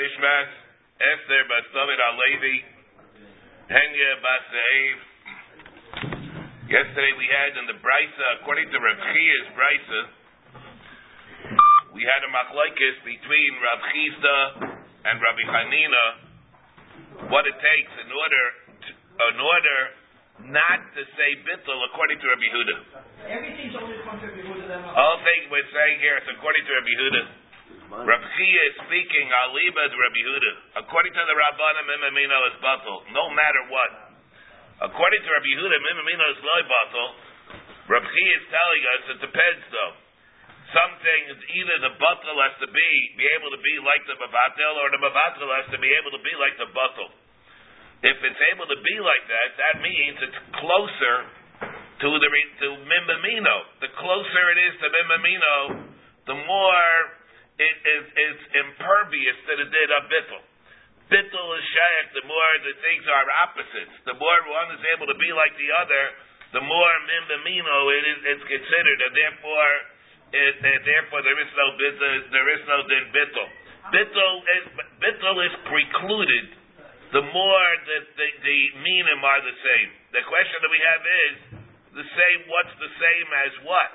Esther Alevi, Henya Bas Ze'ev. Yesterday we had in the Brisa, according to Rav Chia's Brisa, we had a machlokes between Rav Chisda and Rabbi Hanina, what it takes in order to, in order not to say bittul according to Rabbi Huda. Everything's only according to Rabbi Huda. All thing we're saying here is according to Rabbi Huda. Rabbi is speaking aliba to Rabbi Huda. According to the Rabbanim, Mimamino is batal, no matter what. According to Rabbi Huda, Mimamino is loy batal. Rabbi is telling us it depends though. Some things either the batal has to be be able to be like the mavatel, or the mavatel has to be able to be like the batal. If it's able to be like that, that means it's closer to the to Mimamino. The closer it is to Mimamino, the more it is it's impervious to the din of bittul. Bittul is shaykh, the more the things are opposites. The more one is able to be like the other, the more Mimamino it is it's considered, and therefore it, it, therefore there is no there is no din bittul. Bittul is is precluded the more that the, the minim are the same. The question that we have is the same. What's the same as what?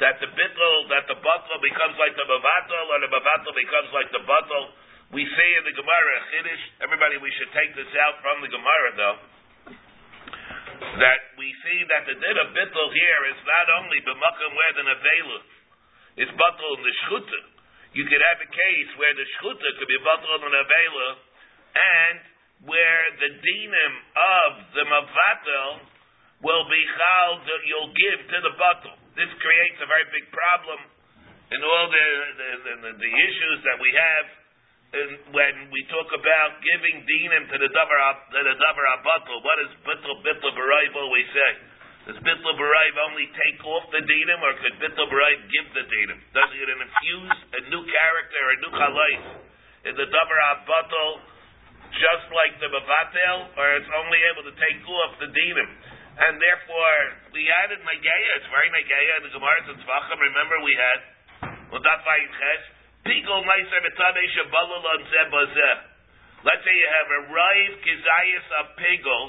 That the bittul, that the batal becomes like the bavatal, or the bavatal becomes like the batal. We say in the Gemara Chiddush. Everybody, we should take this out from the Gemara though. That we see that the din of bittul here is not only b'makom where the nevela is batal in the shchuta. You could have a case where the shchuta could be batal in the and where the dinim of the mavatel will be chal that you'll give to the bottle. This creates a very big problem in all the the, the, the issues that we have in, when we talk about giving dinim to the davar to the davar bottle. What does bittul bittul b'raiv always say? Does bittul b'raiv only take off the dinim, or could bittul b'raiv give the dinim? Does it infuse a new character, a new chalais in the davar bottle? just like the Mavatel, or it's only able to take off the dinim. And therefore, we added Nageya, it's very Nageya in the Gemara and Tzvachim. Remember we had, Shabalul on Zebazeh. Let's say you have a Raiv Kizayas of Pigol,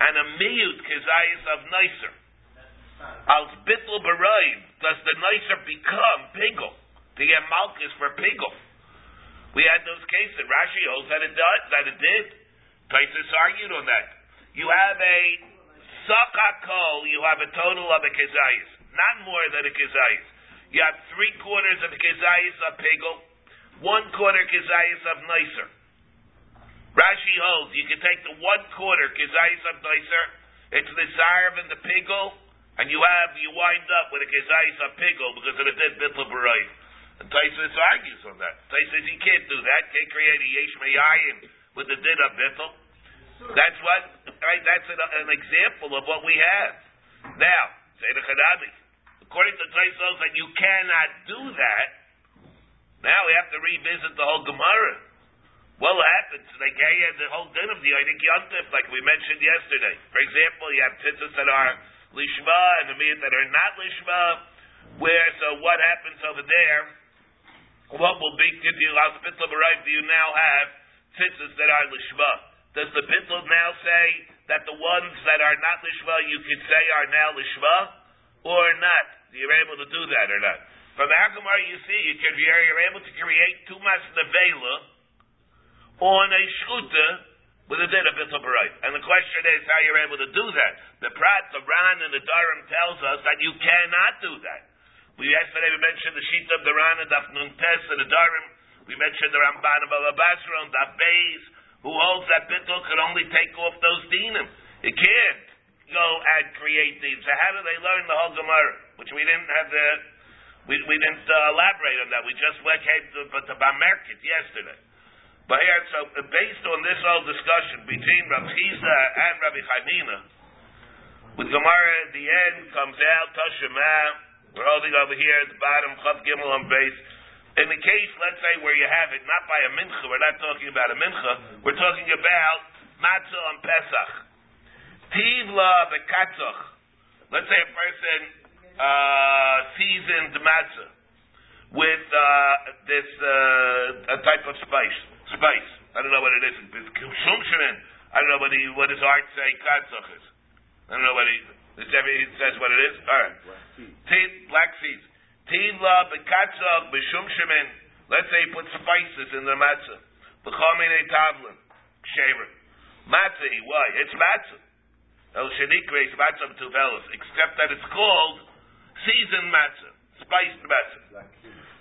and a Miyut Kizayas of Neiser. Als Bittel Baraiv, does the Neiser become Pigol? To get for Pigol. We had those cases. Rashi holds that it does, that it did. Taisus argued on that. You have a sakakol, you have a total of a kezayis, not more than a kezayis. You have three quarters of kezayis of pigel, one quarter kezayis of nicer. Rashi holds you can take the one quarter kezayis of nicer, it's the zarv and the pigel, and you have you wind up with a kezayis of pigel because of the dead bittul barayim. And Taisus argues on that. Taisus he can't do that. Can't create a yesh with the din of bittul. That's what. Right. That's an, an, example of what we have. Now, say the Chadami. According to Taisus, that you cannot do that. Now we have to revisit the whole Gemara. What happens? They gave the whole din of the Eidik Yontif, like we mentioned yesterday. For example, you have tzitzis that are lishma and the meat that are not lishma. Where so what happens over there? What will be give you hospital right? Do you now have tzitzis that are lishma? Does the bittul now say that the ones that are not lishma you could say are now lishma or not? You're able to do that or not? From Akamar, you see you can you're able to create tumas nevela on a shchuta with a din of barayt. And the question is how you're able to do that. The Prat, the Ran, and the Durham tells us that you cannot do that. We yesterday we mentioned the sheet of the Ran and Daf Nun Tes and the Durham. We mentioned the Ramban of Alabasra and Daf Beis, who holds that bittul could only take off those dinim. It can't go and create these. So how do they learn the whole Gemara? Which we didn't have the, we, we didn't uh, elaborate on that. We just went came to, to Bamerkit yesterday. But here, so uh, based on this whole discussion between Rav Chisda and Rabbi Chanina, with Gemara at the end comes out Tashema. We're holding over here at the bottom Chav Gimel on base. In the case, let's say where you have it, not by a mincha, we're not talking about a mincha, we're talking about matzah on Pesach. Tivla bekatzach. Let's say a person uh, seasoned matzah. with uh, this uh, a type of spice. Spice. I don't know what it is. It's shumshimin. I don't know what, he, what his art say katzach is. I don't know what he, it says what it is. All right. Seeds. Black seeds. Bekatzach b'shumshimin. Let's say he put spices in the matzah. B'chamine tavlin. Shaver. Matzah, why? It's matzah. El shenikres matzah tuvelis. Except that it's called seasoned matzah. Spiced matzah.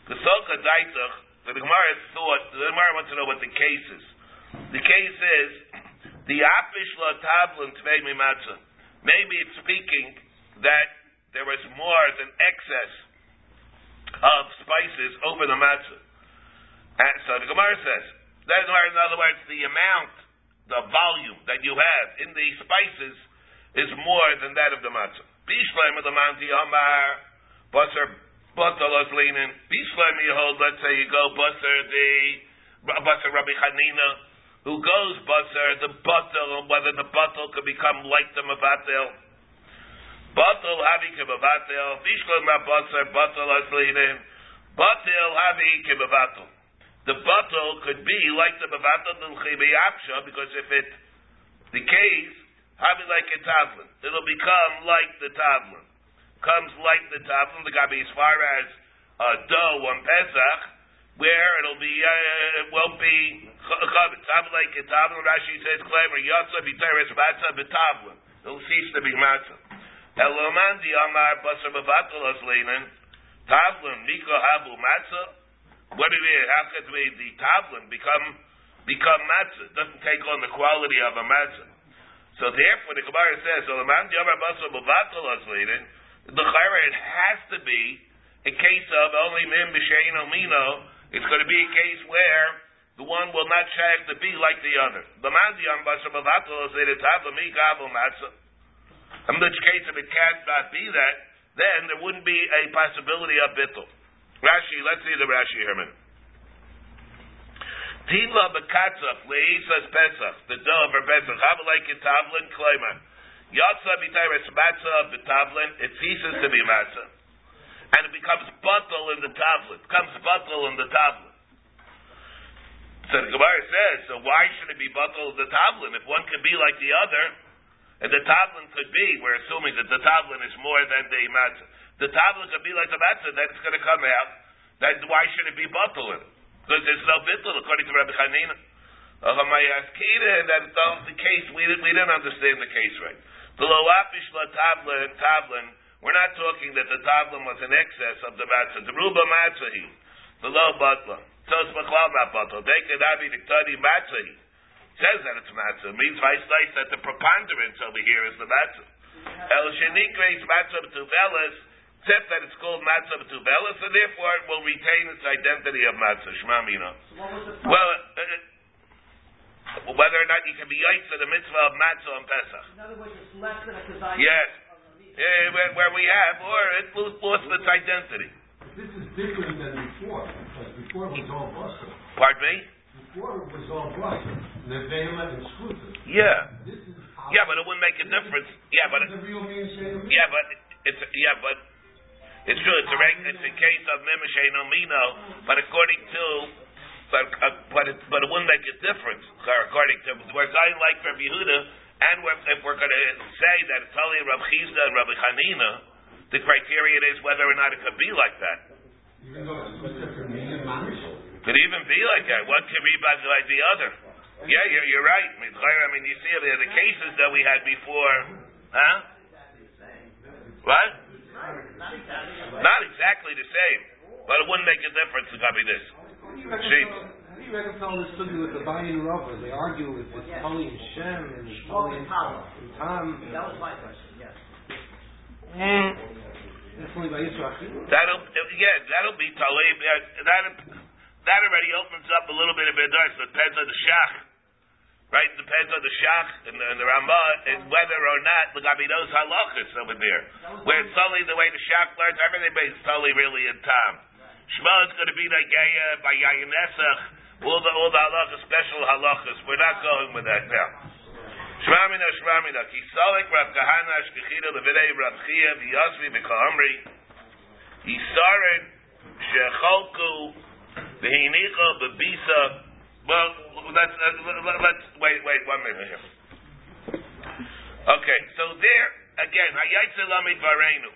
The Soka Daitzach, the Gemara thought, the Gemara wants to know what the case is. The case is, the Apish La Tablin Tvei mi Matzah. Maybe it's speaking that there was more than excess of spices over the matzah. And so the Gemara says, that in other words, the amount, the volume that you have in the spices is more than that of the matzah. Bishleim of the Manti Amar, Basar Batalas leaning. Bishleim hold, let's say you go Basar the Basar Rabbi Hanina, who goes Basar, the Batal, whether the Batal could become like the Mavatel. Batal Havi Kibavatel, Bishleim Basar Batalas leaning. Batil Havi Kibavatel the bottle could be like the Bavatal Dilchibiyapsha, because if it decays, having like a tavlin, it'll become like the tavlin. Comes like the tavlin, the gabi as far as uh, dough on Pesach, where it'll be, uh, it won't be chavetz. Having like a tavlin, Rashi says, clever, yotza b'teres matzah b'tavlin. It'll cease to be matzah. Eloman di amar basar Bavatal asleinen, tavlin, miko habu matzah, what it is, how could be the tavlin become become matzah? Doesn't take on the quality of a matzah. So therefore, the Gemara says, "So the man the chayra it has to be a case of only min b'shein omino. It's going to be a case where the one will not shag to be like the other. The man yom basar b'vatal asleinen tavlin mikavu matzah. In which case, if it cannot be that, then there wouldn't be a possibility of bittul. Rashi, let's see the Rashi Herman. Tila bekatzach leisas pesach, the dough for pesach, havalei kitavlin klaimer. Yatsa b'tayres matzah b'tavlin, it ceases to be matzah. And it becomes bottle in the tavlin, comes bottle in the tavlin. So the Gemara says, so why should it be bottle in the tavlin? If one could be like the other, and the tavlin could be, we're assuming that the tavlin is more than the matzah the tablet could be like the matzah, then it's going to come out. That why should it be bottled? Because there's no bittul according to Rabbi Chanina. Uh, that's the case. We didn't, we didn't understand the case right. The loapish la tablet tablin. We're not talking that the tablin was in excess of the matzah. The ruba matzahi, the low butler. Tos machlal not butler. They could be the tadi matzahi. Says that it's matzah. It means vice that the preponderance over here is the matzah. El shenikreis matzah to velas except that it's called matzah b'tuvelas, and therefore it will retain its identity of matzah shmamina. Well, uh, uh, whether or not you can be yaitz the mitzvah of matzah on Pesach. In other words, it's less than a kazayim. Yes. Yeah, where, where, we have, or it lost its identity. This is different than before, because before it was all busted. Pardon me? Before it was all busted. Nevela and Shkuta. Yeah. Yeah, but it wouldn't make a difference. Yeah, but it, the real meaning yeah, but it's yeah, but it's true. It's a it's a case of no mino, but according to but uh, but it, but it wouldn't make a difference according to where I like Rabbi Yehuda, and if we're going to say that it's only Rabbi Chizda and Rabbi Hanina, the criterion is whether or not it could be like that. Even though it's two different meanings, Could even be like that. One can read by the other. Yeah, you're, you're right. I mean, you see the, the cases that we had before, huh? What? Not exactly the same, but it wouldn't make a difference to copy this. Sheep. How do you reconcile this study with the Bayin Rava? They argue with it's Tali and Shem and Tali and Tam. That was my question, yes. Mm. Definitely by Yisrael. That'll yeah, that'll be Talib. That that already opens up a little bit of it. It depends on the shach. Right? Depends on the Shach and the, and the Ramah and whether or not the Gabi knows halachas over there. Where only the way the Shach learns, everything is totally really in time. Shema is going to be like Gaya by Yayin Esach, all the, all the halachas, special halachas. We're not going with that now. Shmamina, Shmamina, Kisalik, Rav Kahana, Shkechida, Levidei, Rav Chia, V'yasvi, V'kahamri, Yisarin, shecholku v'hinicha bebisa. Well, let's uh, let's wait wait one minute here. Okay, so there again, hayaytze lamid varenu.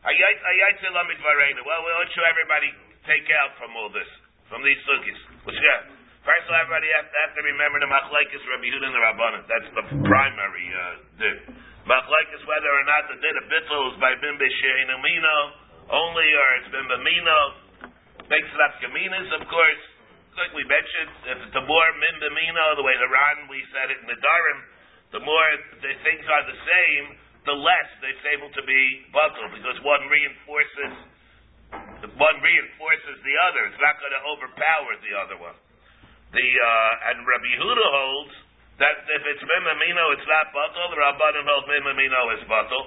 Hayaytze lamid varenu. Well, we'll show everybody take out from all this, from these sugis. Which yeah. First of all, everybody have to, have to remember the machlekes Rabbi Yehuda and the Rabbanan. That's the primary uh, din. Machlekes whether or not the din of is by bimbe she'inamino only, or it's bimbe mino. Makes it up kaminas, of course. Like we mentioned, it's a more mino, the way the Ran we said it in the Darim, the more the things are the same, the less it's able to be batal because one reinforces one reinforces the other. It's not going to overpower the other one. The uh, and Rabbi Yehuda holds that if it's mimamino, it's not batal. The Rabbanan holds mimamino is batal.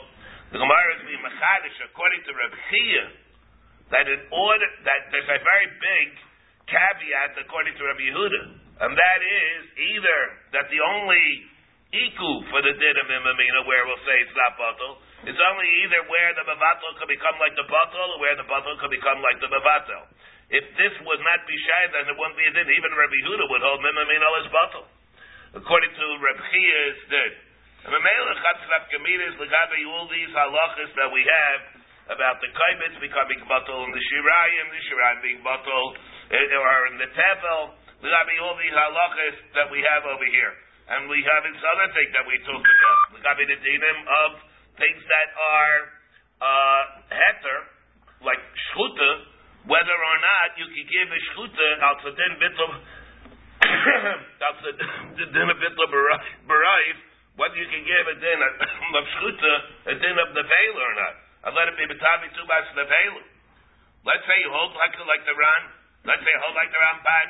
The Gemara is being machadish according to Rabbi Chia that in order that there's a very big caveat according to Rabbi Yehuda, and that is either that the only iku for the din of mimamino, where we'll say it's not batal, it's only either where the mevatel could become like the batal, or where the batal could become like the mevatel. If this would not be shy, then it wouldn't be a din. Even Rabbi Huda would hold mimamino as batal. According to Rabbi Chia's din. And Mamela Chatzlaf Gemidas, Legabe, all these halachas that we have about the kaibitz becoming bottle and the shirayim, the shirayim being batal, or in the tevel, Legabe, all these halachas that we have over here. And we have this other thing that we talked about. Legabe the dinim of things that are uh, heter, like shchuta, whether or not you can give a shchuta al tzadin bitl al tzadin bitl baraif, whether you can give a din of shchuta, a din of nevela or not. Let it be betavi tubas nevela. Let's say you hold like, like the Ran, let's say you hold like the Ramban,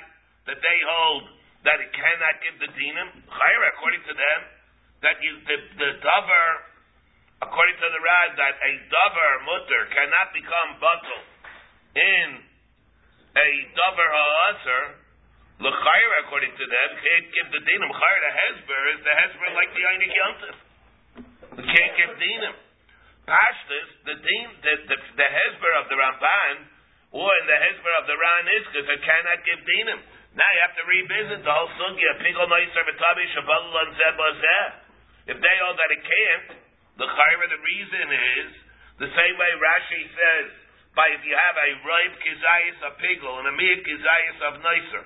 that they hold that it cannot give the dinim, chayra, according to them, that you, the, the davar, according to the Ran, that a davar mutter cannot become batal in a davar ha'asr, l'chayra, according to them, can't give the dinim. Chayra, the hezber, is the hezber like the Einik Yontif. You can't give dinim. Pashtas, the the, the, the hezber of the Ramban, or in the hezber of the Ran is because cannot give dinim. Now you have to revisit the whole sugya. Pigol noiser v'tabi shabalul zeh If they hold that it can't, the chayra, the reason is the same way Rashi says by if you have a ripe kizayis of pigol and a miyad kizayis of noiser.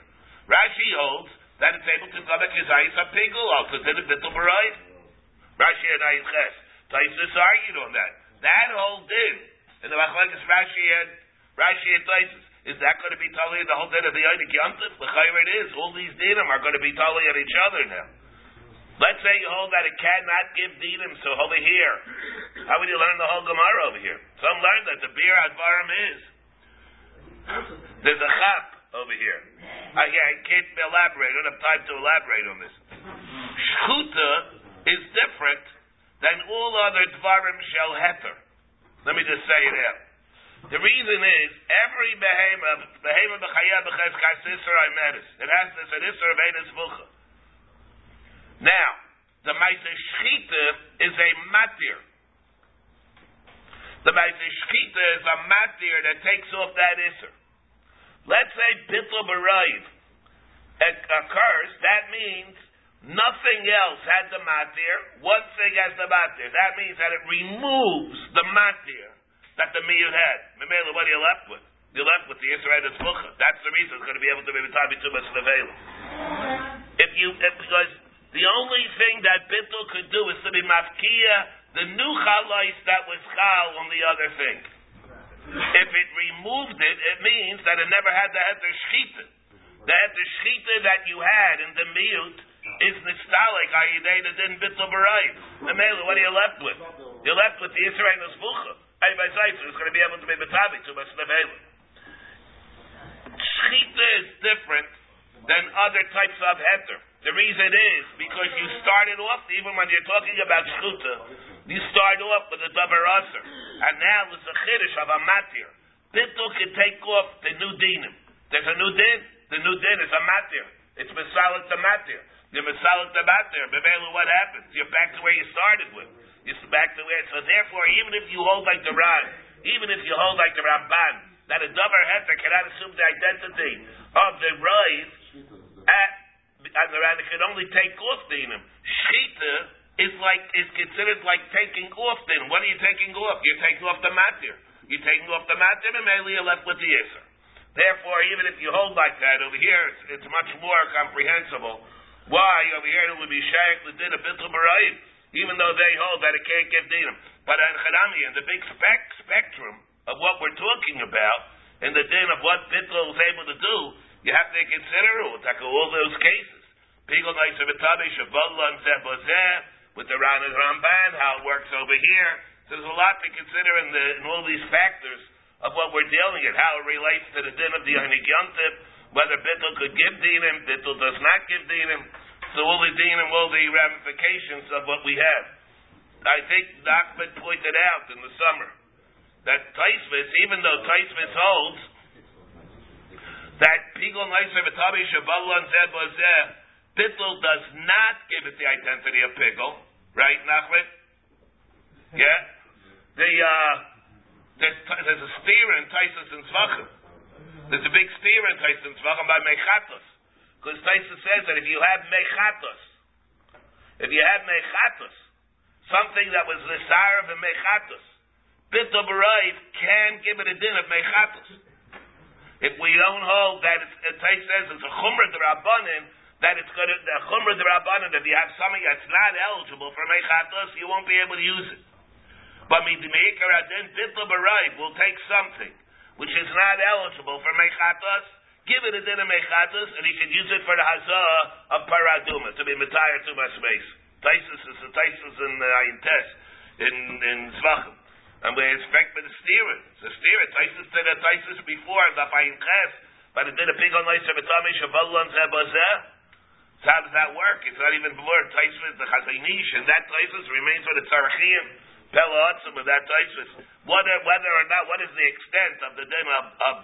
Rashi holds that it's able to cover kizayis of pigol also a bittul b'rayv. Rashi and Ayin Ches. Taisus argued on that. That whole did in the Machlekes Rashi and Rashi and Taisus. Is that going to be totally the whole din of the Yodik Yontif? The it is. All these dinim are going to be totally at each other now. Let's say you hold that it cannot give dinim, so over here, how would you learn the whole Gemara over here? Some learn that the beer advarim is. There's a chap over here. I, I can't elaborate. I don't have time to elaborate on this. Shchuta is different than all other dvarim shall heter. Let me just say it out. The reason is every behemoth, behemoth b'chayah b'cheskas isser imeris. It has this an of enes vucha. Now, the Maisa Shchita is a matir. The Maisa Shchita is a matir that takes off that isser. Let's say bittul b'rayv occurs, that means nothing else had the matir, one thing has the matir. That means that it removes the matir that the miyud had. Memela, what are you left with? You're left with the Yisrael Tzmucha. That's the reason it's going to be able to be Mitabi too much Nevela. If you, if, because the only thing that Bittul could do is to be Mafkia, the new Chalais that was Chal on the other thing. If it removed it, it means that it never had the Heter Shchita. The Heter Shchita that you had in the miyut is Nistalik, Ayidei, that didn't Bittul Barai. Memela, what are you left with? You're left with the Yisrael Tzmucha. Hey, by Zaytzer is going to be able to be Batavi to Masnevela. Shchita is different than other types of heter. The reason is because you started off, even when you're talking about shchuta, you start off with a davar aser, and now it's a chiddush of a matir. Bittul can take off the new dinim. There's a new din. The new din is a matir. It's misalik the matir. The matir. Bevelu, what happens? You're back to where you started with. You're back to where. So therefore, even if you hold like the Ran, even if you hold like the Ramban, that a davar heter cannot assume the identity of the at and the it can only take off dinim. Shchita is like is considered like taking off dinim. What are you taking off? You're taking off the matir. You're taking off the matir, and mainly you're left with the yisr. Therefore, even if you hold like that over here, it's, it's much more comprehensible. Why over here it would be shaykh the din of bittul barayim, even though they hold that it can't give dinim. But in Chanami, in the big spec spectrum of what we're talking about, in the din of what bittul is able to do, you have to consider all those cases. Pigel Naiser Vitabi Shaballan Zebozeh with the Ran and Ramban, how it works over here. So there's a lot to consider in, the, in all these factors of what we're dealing with, how it relates to the din of the Yonik Yontib, whether Bittul could give dinim, Bittul does not give dinim. So all the dinim, all the ramifications of what we have. I think Ahmed pointed out in the summer that Taisvis, even though Taisvis holds that Pigol Naiser Vitabi Shaballan Zebozeh, Bittul does not give it the identity of Pigol, right, Nachman? Yeah? The, uh, there's, there's a steer in Taisus and Zvachim. There's a big steer in and Zvachim by Mechatos. Because Taisus says that if you have Mechatos, if you have Mechatos, something that was sire of a Mechatos, Bittul Barayv can give it a din of Mechatos. If we don't hold that it's, it says it's a chumrah derabanan, that it's going to the chumrah derabanan. If you have something that's not eligible for mechatos, you won't be able to use it. But meikar adin bittul b'rayv will take something which is not eligible for mechatos, give it a din of mechatos, and he can use it for the hazah of paraduma to be metired to my space. Taisus is a taisus in uh, in test in in zvachim. And we expect with the steering. The steering, Taisus did a Taisus before, the Fayin Ches, but it did a big on Leiser B'Tami Shabalon Zebazeh. So how does that work? It's not even before Taisus, the Chazon Ish, and that Taisus remains with the Tzarachim, Pella with that Taisus. Whether, whether or not, what is the extent of the din of, of?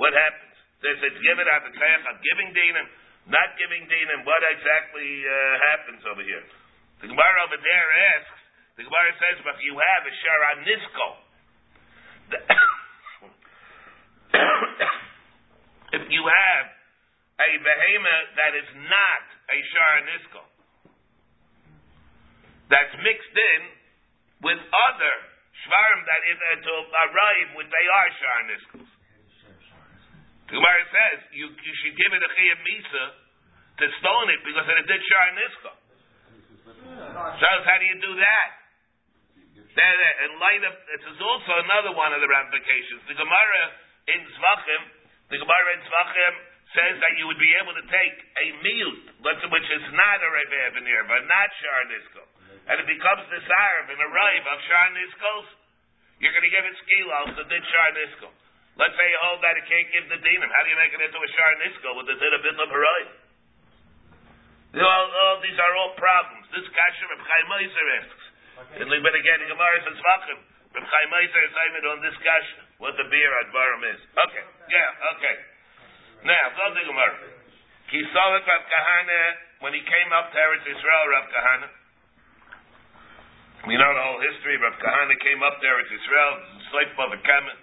What happens? There's it's given at the Tzayach of giving dinim, not giving dinim, what exactly uh, happens over here? The Gemara over there asks, the Gemara says, but if you have a Shara Nisko, if you have a behemoth that is not a Shara Nisko, that's mixed in with other Shvarim that is uh, to arrive with they are Shara Niskos. The Gemara says, you, you should give it a Chiyam Misa to stone it because it did Shara Nisko. So how do you do that? Then, in light of this is also another one of the ramifications. The Gemara in Zvachim, the Gemara in Zvachim says that you would be able to take a miut, which is not a Rebbe Ebenir, but not Shar Nisko, and it becomes the Sarv and a Rive of Shar Niskos, you're going to give it skilal to did Shar Nisko. Let's say you hold that it can't give the demon. How do you make it into a Shar Nisko with the din of Bidlam Hariv? All, all, these are all problems. This kasher of Chaim Meiser asks. Okay. And but again, the Gemara says Vachim. Reb Chaim Meiser is aiming on this kasher, what the beer at Baram is. Okay, yeah, okay. Now, go to Gemara. Kisavet Rav Kahana, when he came up to Eretz Israel, Rav Kahana, we know the whole history. Rav Kahana came up to Eretz Israel, the Bavakaman.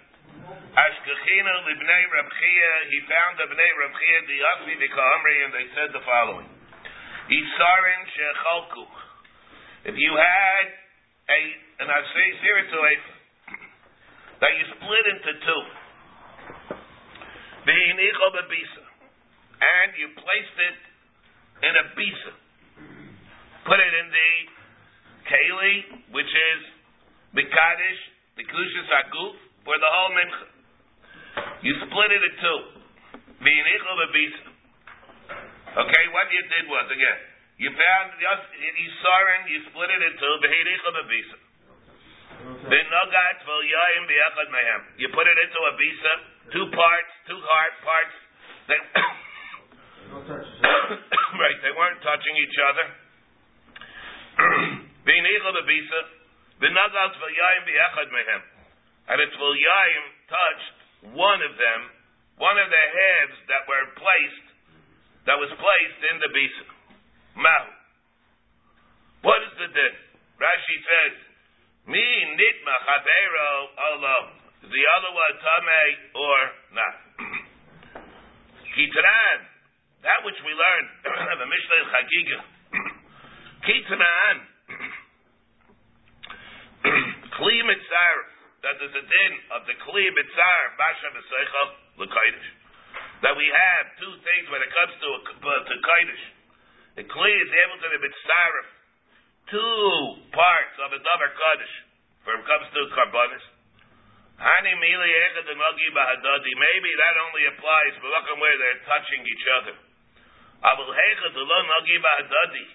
Ashkechina libnei Rav Chia, he found the bnei Rav Chia, the Asvi, the Kahamri, and they said the following. Isarin shechalku. If you had a, and I say seriously, that you split into two, and you placed it in a bisa, put it in the keli, which is mikadish, the kushas aguf, for the whole mincha. You split it in two. Okay, what you did was again, you found the isarin, you split it in into behericha bebisa. You put it into a bisa, two parts, two hard parts. They, right, they weren't touching each other. V'yayim mehem. And it's v'yayim touched one of them, one of the halves that were placed that was placed in the bisa. Mahu. What is the din? Rashi says, Mi nitma chavero. Is the other one tame or not? Kitran, that which we learned the Mishnah Chagiga. Kitran, Kli Mitzar, that there's a din of the Kli Mitzar, Basha V'Seicha, L'Kodesh. That we have two things when it comes to, uh, to Kodesh. The Kli is able to be Mitzaref, two parts of a Davar Kodesh, when it comes to Karbonis. Hani Mili Echad Bahadadi, maybe that only applies, but look where they're touching each other. Abul Hechad Nogi Bahadadi,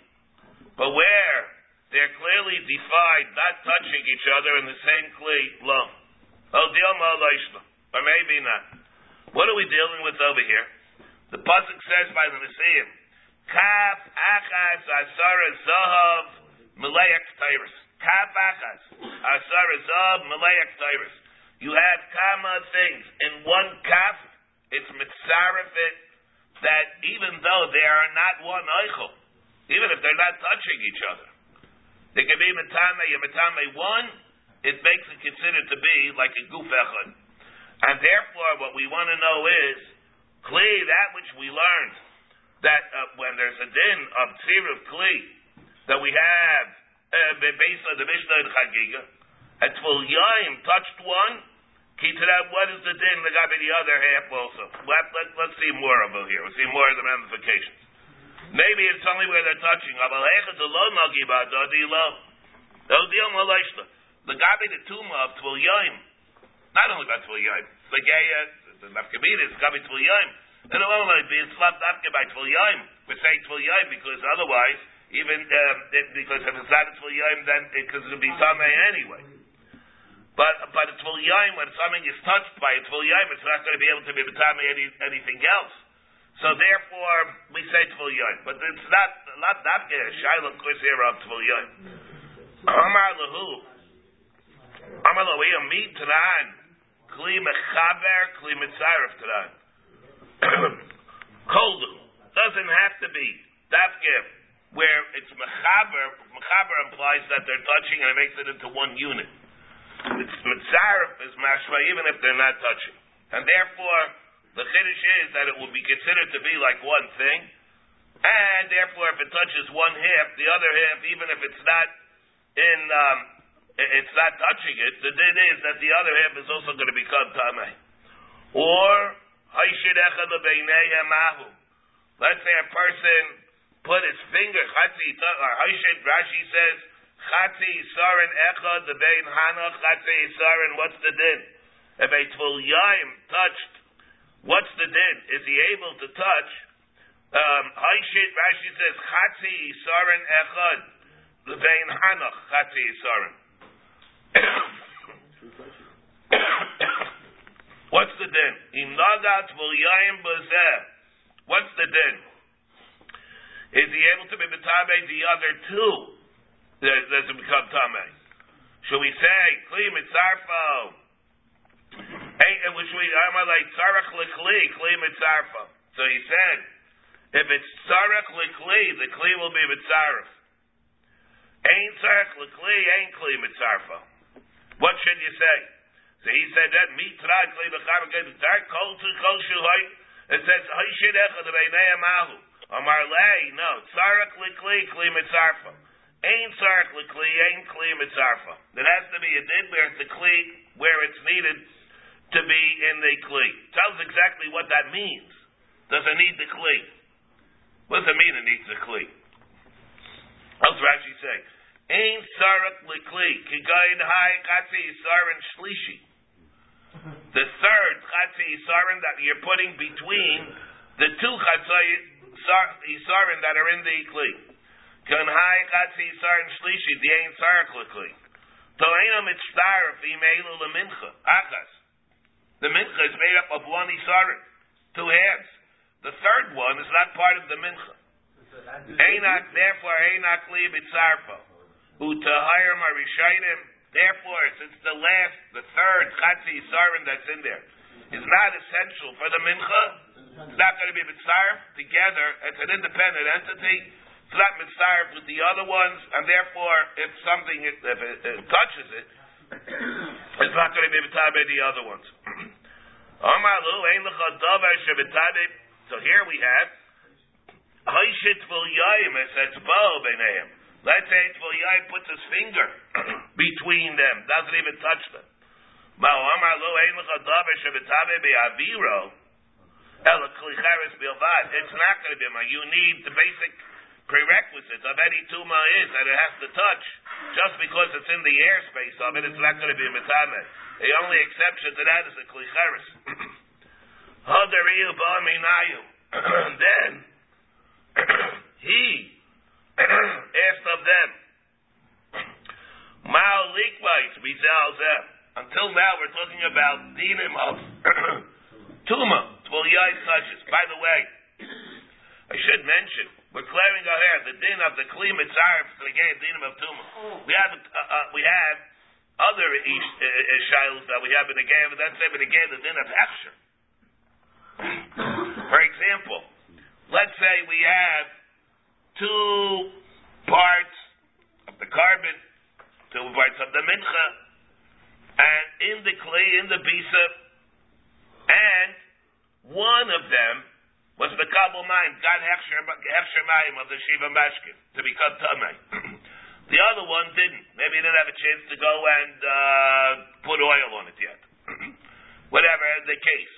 but where they're clearly defined, not touching each other in the same kli, lo. Oh, or maybe not. What are we dealing with over here? The pasuk says by the Messiah, Kaf achas asara zahav malayak tyrus. Kaf achas asara zahav malayak tyrus. You have kama things in one kaf. It's mitzarefit that even though they are not one eichel, even if they're not touching each other, they can be metame and metame one. It makes it considered to be like a guf echad. And therefore, what we want to know is, kli, that which we learned, that uh, when there's a din of tzir of kli, that we have, uh, based on the Mishnah and Chagiga, at Tvul Yaim touched one, key to that, what is the din that got the other half also? Let, let, let's see more over here. We'll see more of the ramifications. Maybe it's only where they're touching. The gabi the tumah of Tvul Yaim, not only about Tvul Yaim, the Geya, the Nafkamid is gabi Tvul Yaim. And it won't be slapped after by Tvul Yaim. We're saying Tvul Yaim because otherwise, even um, because if it's not Tvul Yaim, then it'll be Tameh anyway. But but a Yaim, when something is touched by a Tvul Yaim, it's not going to be able to be Tameh any, anything else. So therefore, we say Tvul Yoim. But it's not, not that Shiloh Kurs here of Tvul Yoim. Amar Lahu. Amar Lahu, we are meet Tanan. Kli Mechaber, Kli Mitzaref Tanan. Koldu. Doesn't have to be. Dafke, where it's Mechaber, Mechaber implies that they're touching and it makes it into one unit. It's Mitzaref is Mashma, even if they're not touching. And therefore, the chiddush is that it will be considered to be like one thing, and therefore, if it touches one half, the other half, even if it's not in, um, it's not touching it, the din is that the other half is also going to become tamei. Or haishid echad let's say a person put his finger Haishid Rashi says chatzi sarin echad the bein hana chatzi sarin. What's the din? If a tvul yaim touched What's the din? Is he able to touch? Um, Rashi says, Chatzi Yisaren Echad, Levein Hanach, Chatzi Yisaren. What's the din? Inagat V'Yayim Bazeh. What's the din? Is he able to be betabe the other two doesn't become tame? Should we say, Kli Mitzarfo, which we I'm like tzarach likli kli mitzarfa. So he said, if it's tzarach likli, the kli will be mitzarf. Ain't tzarach likli, ain't kli mitzarfa. What should you say? So he said that tzarach kli b'cham get tzarach kol to kol shuhay. It says hayshid echad b'nei amahu. Amar lei no tzarach likli kli mitzarfa. Ain't tzarach likli, ain't kli mitzarfa. There has to be a din where it's a kli where it's needed to be in the kli. Tells exactly what that means. Does it need the kli? What does it mean it needs the kli? How's Rashi say? Ain sarak likli kigayin hai chatzi sarin shlishi. The third chatzi sarin that you're putting between the two chatzi sarin that are in the kli. Kan hai chatzi sarin shlishi the ain sarak likli. To'ena mitzvah female lemincha achas. The mincha is made up of one isarin, two halves. The third one is not part of the mincha. Einak, therefore, Einak li bitzarfa. Utahayim arishainim. Therefore, since the last, the third chatzi isarin that's in there is not essential for the mincha, it's not going to be mitzarf together. It's an independent entity. It's not mitzarf with the other ones, and therefore, if something if it, it touches it, It's not going to be betabe the other ones. So here we have. Let's say yayim puts his finger between them, doesn't even touch them. It's not going to be my. You need the basic prerequisites of any tuma is that it has to touch. Just because it's in the airspace of it, it's not going to be mitame. The only exception to that is the. Hadariyu. Then he asked of them. Until now, we're talking about dinim of tuma, yai touches. By the way, I should mention, we're clearing our hair. The din of the kli mitzaref to the game dinim of tuma. We have uh, uh, we have other ish, uh, uh, shilos that we have in the game, but that's in the game the din of hechsher. For example, let's say we have two parts of the carbon, two parts of the mincha, and in the clay, in the bisa, and one of them was the kabul mind, God hechsher mayim of the shiva mashkin, to become tamei. the other one didn't. Maybe he didn't have a chance to go and uh, put oil on it yet. Whatever the case.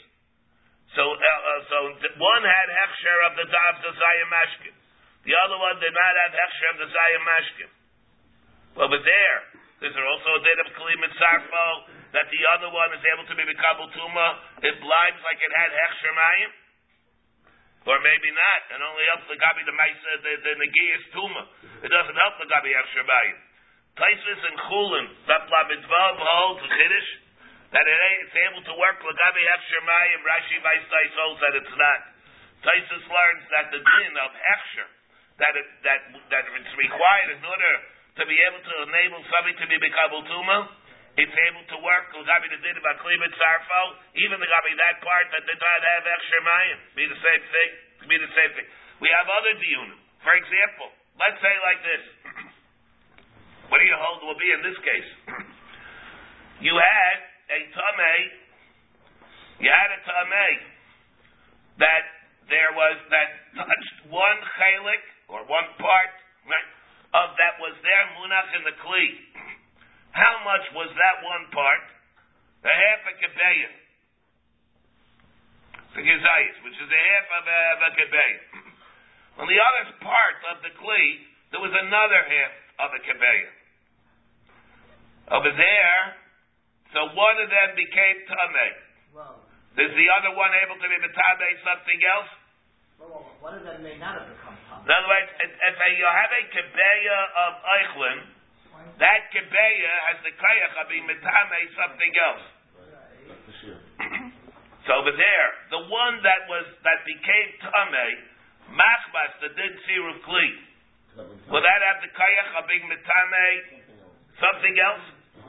So, uh, uh, so one had hechsher of the of the zayim mashkin. The other one did not have hechsher of the zayim mashkin. Well, but there, there, is there also a date of kalim sarfo that the other one is able to be kabul tuma? It blinds like it had hechsher mayim. Or maybe not, and only helps the Gabi the Maisa, uh, the, the Negiyas Tuma. It doesn't help the Gabi Yachshabayim. Taisus and Chulin, holds the Kiddush, that it, it's able to work with Gabi Yachshabayim, Rashi Vaistais holds that it's not. Taisus learns that the din of Hechsher, that, it, that, that it's required in order to be able to enable somebody to be Bekabul Tuma, it's able to work Gabi the din about Klimat Sarfo, even the Gabi that part that did not have extra Mayim, be the same thing, be the same thing. We have other diunim. For example, let's say like this. What do you hold will be in this case? You had a Tameh, you had a Tameh that there was, that touched one chalik, or one part, right, of that was there, munach in the Kli. How much was that one part? A half a kebeya. The gezayis, which is a half of a, of a kebeya. On the other part of the kli, there was another half of a kebeya. Over there, so one of them became tameh. Well, Is the other one able to be betame something else? well, well, one of them may not have become In other words, if if a, you have a kebeya of eichlin, that kebeya has the kayach of being metame something else. So over there, the one that was that became tame, machbas that didn't see roof kli, will that have the kayach of being metame something else?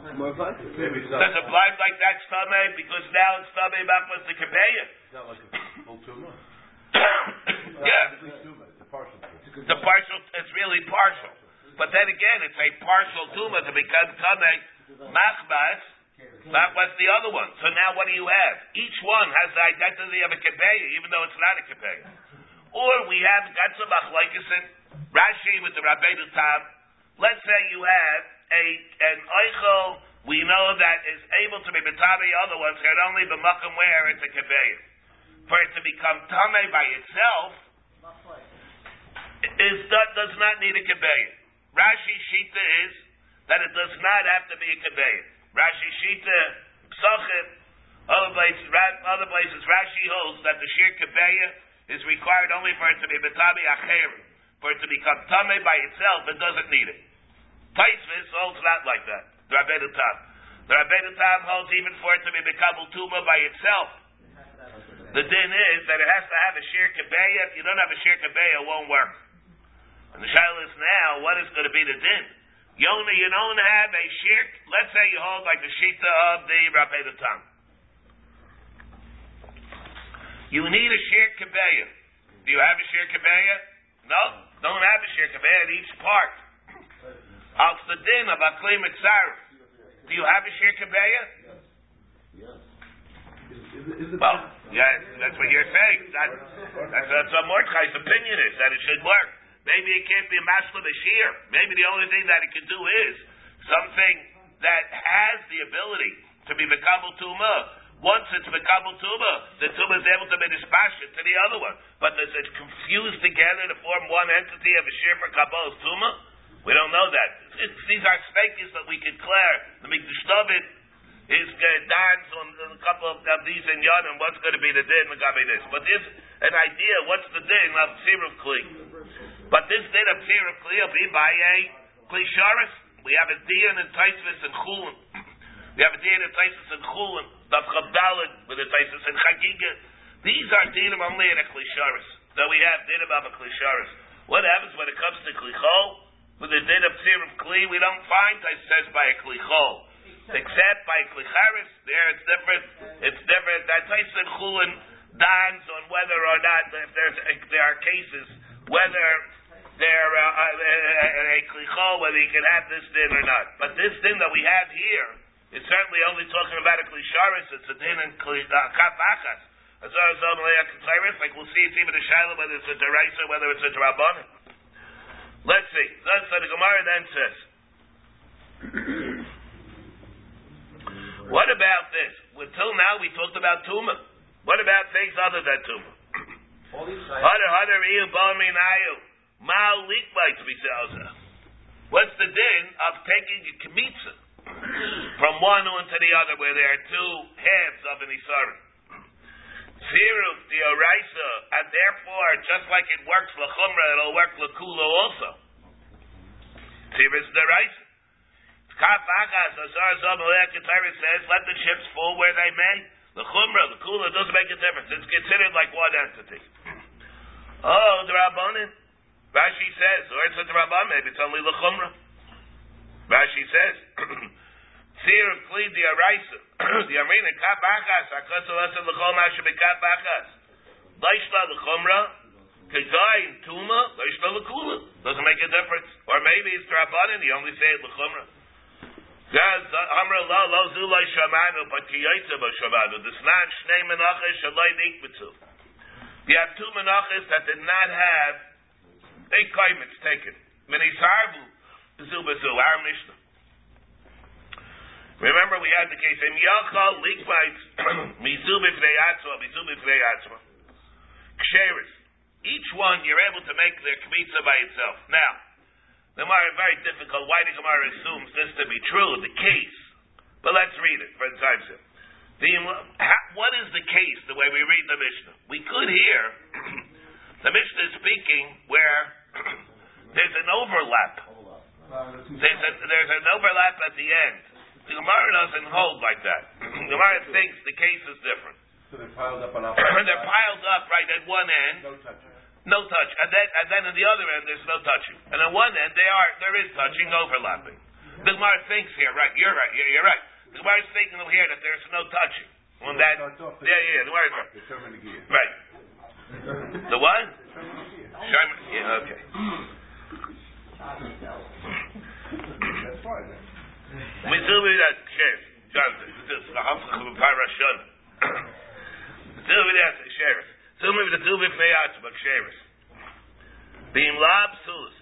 Maybe it's Does it blind like that tame because now it's tame machbas the kebeya? not like a full tumor. yeah, It's a partial tumor. the partial. It's really partial. But then again, it's a partial tumor to become tame machbas. That was the other one. So now what do you have? Each one has the identity of a kebeya, even though it's not a kebeya. Or we have Gatsa Machlaikison, Rashi with the Rabbeinu Tam. Let's say you have a an Eichel we know that is able to be betabe other ones can only be makom where it's a kebeya. For it to become tame by itself is does not need a kebeya. Rashi Shita is that it does not have to be a kebeya. Rashi Shita, Psachim, other places, other places, Rashi holds that the sheer kebeya is required only for it to be betabi acher, for it to become tame by itself. It doesn't need it. Taisvis holds not like that. The Rabbeinu Tam. The Rabbeinu Tam holds even for it to be bekabel tuma by itself. The din is that it has to have a sheer kebeya. If you don't have a sheer kebeya, it won't work. And the shaila is now, what is going to be the din? You only, you don't have a sheer, let's say you hold like the shita of the Rabbeinu Tam. You need a sheer kebeya. Do you have a sheer kebeya? No, don't have a sheer kebeya at each part. Al the din of akli mitzaref. Do you have a sheer kebeya? is the Well, yes, that's what you're saying. That, that's, that's what Mordechai's opinion is, that it should work. Maybe it can't be a mashla bashir. Maybe the only thing that it can do is something that has the ability to be Mekabel Tuma. Once it's Mekabel Tuma, the Tuma is able to be dispassionate to the other one. But does it confuse together to form one entity of a shir for Kabbal's Tuma? We don't know that. It's, these are spekies that we clear. The Mikdash is uh, dance on, on a couple of, of these in Yad and what's going to be the din this. But there's an idea what's the din of Tzir of Kli. But this of Kli be by a Kli Sharis. We have a din in Taisvis and Chulin. We have a din in Taisvis and Chulin. Dav Chabdalid with a Taisvis and Chagiga. These are dinim only in a Kli Sharis. So we have dinim of a Kli Sharis. What happens when it comes to Kli Chol? With the din of Tzir of Kli, we don't find Taisvis by a Kli Chol. Except by Klicharis, there it's different. It's different. That Tyson Chulin dons on whether or not if there's if there are cases whether there uh, uh, a klichol whether you can have this din or not. But this din that we have here is certainly only talking about a klisharis. It's a din in kapachas. As far as like we'll see, it's even a shiloh whether it's a deraisa, whether it's a drabanan. Let's see. So the Gemara then says. What about this? Until now, we talked about tuma. What about things other than tuma? What's the din of taking a kmitza from one one to the other, where there are two halves of an isarim? Tziruf the oraisa, and therefore, just like it works lechumra, it'll work lekula also. Tziruf the oraisa. says, let the ships fall where they may. The chumrah, the kula, doesn't make a difference. It's considered like one entity. Oh, the rabbanin. Rashi says, or it's a rabban, maybe it's only the chumrah. Rashi says, Tziruf Kli the Araisa, the Amrina Kat Bachas, Akasa Lasa L'chol Masha Bekat Bachas. Leishla the chumrah, Kezayin Tuma, Leishla L'kula. Doesn't make a difference. Or maybe it's the rabbanin, he only say it L'chumrah. Amra la lo shamanu, but. This shnei. You have two menachas that did not have a kaimets taken. Bezu bezu, our Mishnah. Remember, we had the case in Yachal Likbait Mizu Bifnei Atzma, Mizu. Ksheris. Each one you're able to make their kmitza by itself. Now, the Gemara is very difficult. Why the Gemara assumes this to be true, the case. But let's read it for the sake. The, what is the case the way we read the Mishnah? We could hear the Mishnah speaking where there's an overlap. There's, a, there's an overlap at the end. The Gemara doesn't hold like that. The Gemara thinks the case is different. So they're piled up on they're piled up right at one end. No touch. And then, and then on the other end, there's no touching. And on one end, they are, there is touching, overlapping. The Gemara thinks here, right, you're right, you're, you're right. The Gemara is thinking over here that there's no touching. On that, yeah, yeah, the Gemara is right. Right. The what? Yeah, okay. That's fine then. We still read that, Sheriff. Jonathan, this is the Hamzach of Parashon. Still read that, Sheriff. Still maybe the two bifnei atzma ksheris. Being lab sus.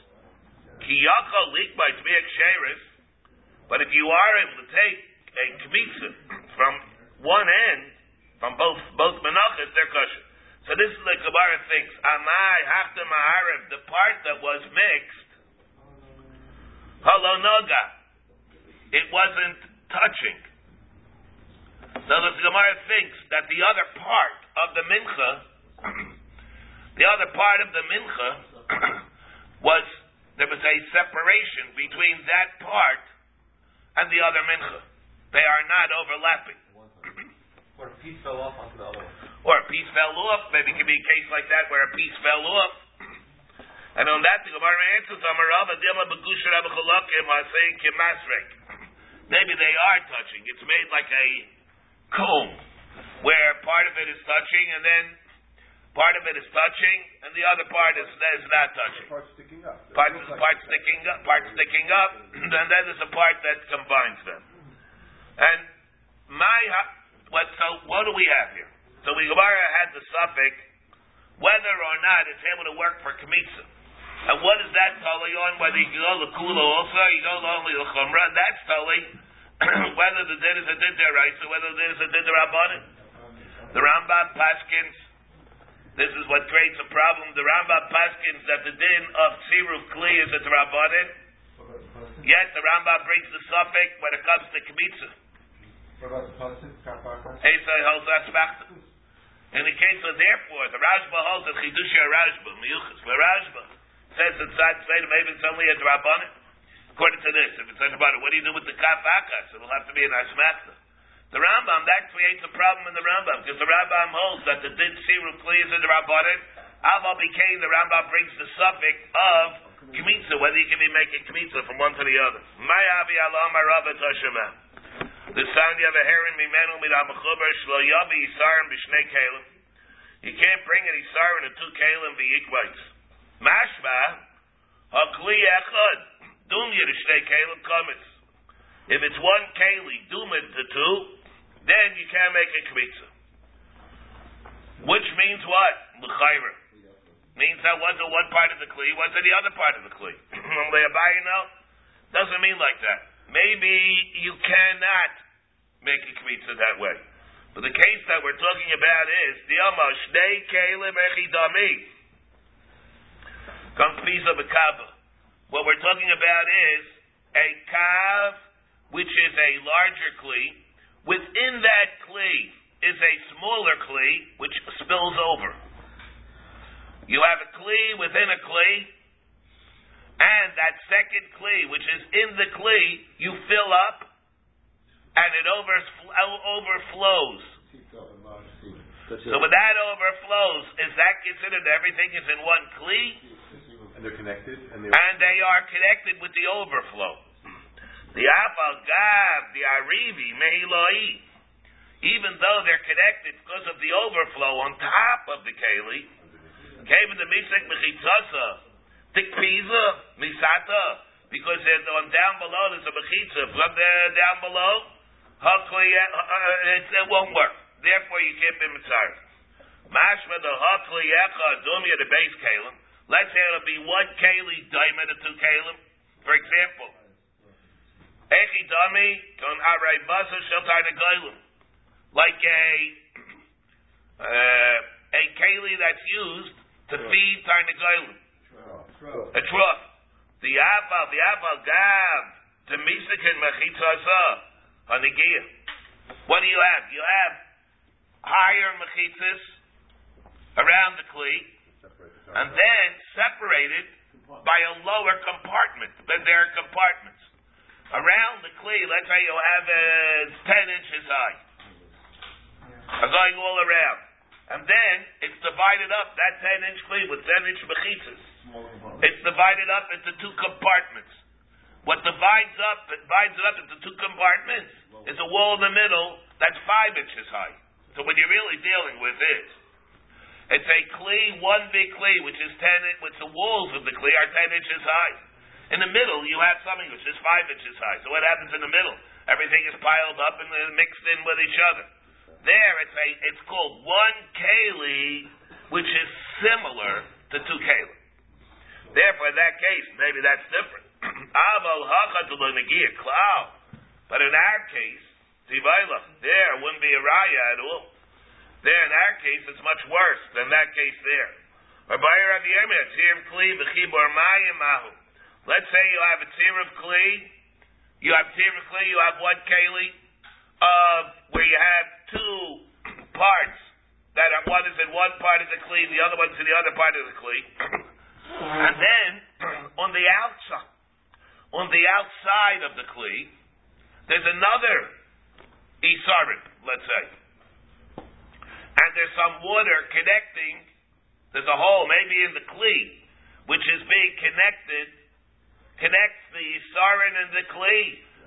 Ki yakal likbay to be a. But if you are able to take a kmitza from one end, from both both menachas, they're kosher. So this is the Gemara thinks. Amai hafta ma'arev, the part that was mixed. Halo noga. It wasn't touching. Now the Gemara thinks that the other part of the mincha the other part of the mincha was there was a separation between that part and the other mincha. They are not overlapping. or a piece fell off onto the other one. Or a piece fell off. Maybe it could be a case like that where a piece fell off. And on that, the Gemara answers, Maybe they are touching. It's made like a comb, where part of it is touching, and then Part of it is touching, and the other part is, is not touching. Part sticking up. Part, part sticking up, part sticking up, and then there's a part that combines them. And my, what, so what do we have here? So we Gemara had the suffix whether or not it's able to work for Kmitza. And what is that totally on? Whether you go the Kula also, you go only the Chumrah, that's totally whether the din is a din right, so whether the din is a din rabbanim. The Rambam Paskins, this is what creates a problem. The Rambam Paskins that the din of Tziruf Kli is a rabbanim. Yet the Rambam brings the suffix when it comes to Kmitza. In the case of therefore, the Rashba holds that Chidushia Rashba, Miyuchas, where Rashba says inside Seder, maybe it's only a Drabanan. According to this, if it's a Drabanan, what do you do with the Kaf Akas? It'll have to be an Ashmachta. The Rambam, that creates a problem in the Rambam, because the Rambam holds that the Din Siru Kli is the Drabanan. Aval became the Rambam brings the suffix of Kmitza, whether you can be making Kmitza from one to the other. Mayavi Allah Maravat Hashem. The Sanya of a heron mimenu midamachuber shlo yavi yisarim b'shnei kalim. You can't bring an yisarim in two kalim v'yikvayis. Mashma hakli echad dumya to shnei kamitz. If it's one keli dumid to two, then you can't make a kmitza. Which means what? L'chayra. Means that wasn't one part of the kli, wasn't the other part of the kli. Doesn't mean like that. Maybe you cannot make a kmitza that way. But the case that we're talking about is the Shnei Kelim Echidami. Kang of a Kava. What we're talking about is a kav, which is a larger kli. Within that kli is a smaller kli, which spills over. You have a kli within a kli, and that second kli, which is in the kli, you fill up, and it overflows. So when that overflows, is that considered everything is in one kli? And they're connected, and, they're and they are connected with the overflow. The afal gav, the arivi, mehiloi, even though they're connected because of the overflow on top of the keli, came in the misek mechitzasa, tikpiza, misata, because on down below there's a mechitza from there down below uh, uh, it won't work. Therefore, you can't be mitzvah. Mashma the hakliyecha dumya the base kalim. Let's say it'll be one keli diamond to two kalim. For example, echi dami kon haray basa sheltar negolim. Like a uh, a keli that's used to feed tarnegolim. A trough. The aval, the aval gav, to misakin mechitzasa. Hanigiyah. What do you have? You have higher mechitzas around the kli, and then separated by a lower compartment. Then there are compartments around the kli. Let's say you have uh, ten inches high, are going all around, and then it's divided up. That ten inch kli with ten inch mechitzas. It's divided up into two compartments. What divides up divides it up into two compartments is a wall in the middle that's five inches high. So when you're really dealing with it, it's a kli, one big kli, which is ten, which the walls of the kli are ten inches high. In the middle, you have something which is five inches high. So what happens in the middle? Everything is piled up and mixed in with each other. There, it's a, it's called one keli, which is similar to two keli. Therefore, in that case, maybe that's different. But in our case, there wouldn't be a raya at all. There, in our case, it's much worse than that case there. Let's say you have a tzir of kli, you have tziruf kli, you have one keli, of uh, where you have two parts. That are, one is in one part of the kli, the other one's in the other part of the kli, and then on the outside, on the outside of the kli, there's another isarim, let's say, and there's some water connecting. There's a hole, maybe in the kli, which is being connected, connects the isarin and the kli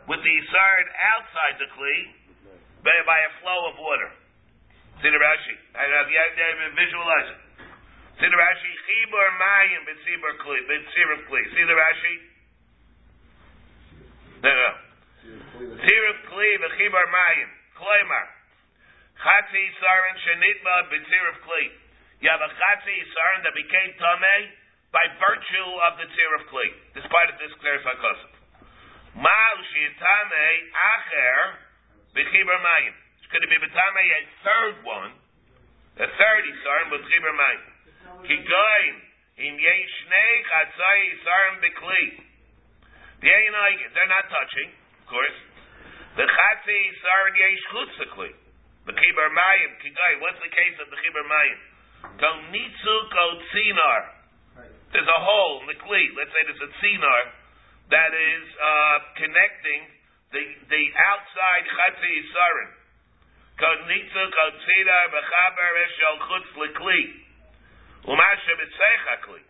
with the isarin outside the kli by, by a flow of water. See the Rashi. I have yet visualize it. See the Rashi. Chibur mayim b'tzibur kli, b'tzibur kli. See the Rashi. No, no. Tiruf kli v'chibar mayim. Kloimar. Chatzi Yisarin Shenitma B'tziruf Kli. You have a Chatzi Yisarin that became Tameh by virtue of the Tziruf Kli, despite of this Kler Sakosov. Ma'al Shitame Acher B'chibar Mayim. Could it be B'tame a third one, a third Yisarin B'chibar Mayim? Kigoin in Yeshnei Chatzai Yisarin B'kli. The Einoigin, they're not touching, of course. The Chatzi Yisarin Yesh Chutzakli. B'chibar Mayim, Kigoin, what's the case of B'chibar Mayim? Go Nitzu Go Tzinar. There's a hole in the Kli. Let's say there's a Tzinar that is uh, connecting the the outside Chatzi Yisarin. Kognitzu b'chaber eshel chutz. Umasha b'tzecha kli.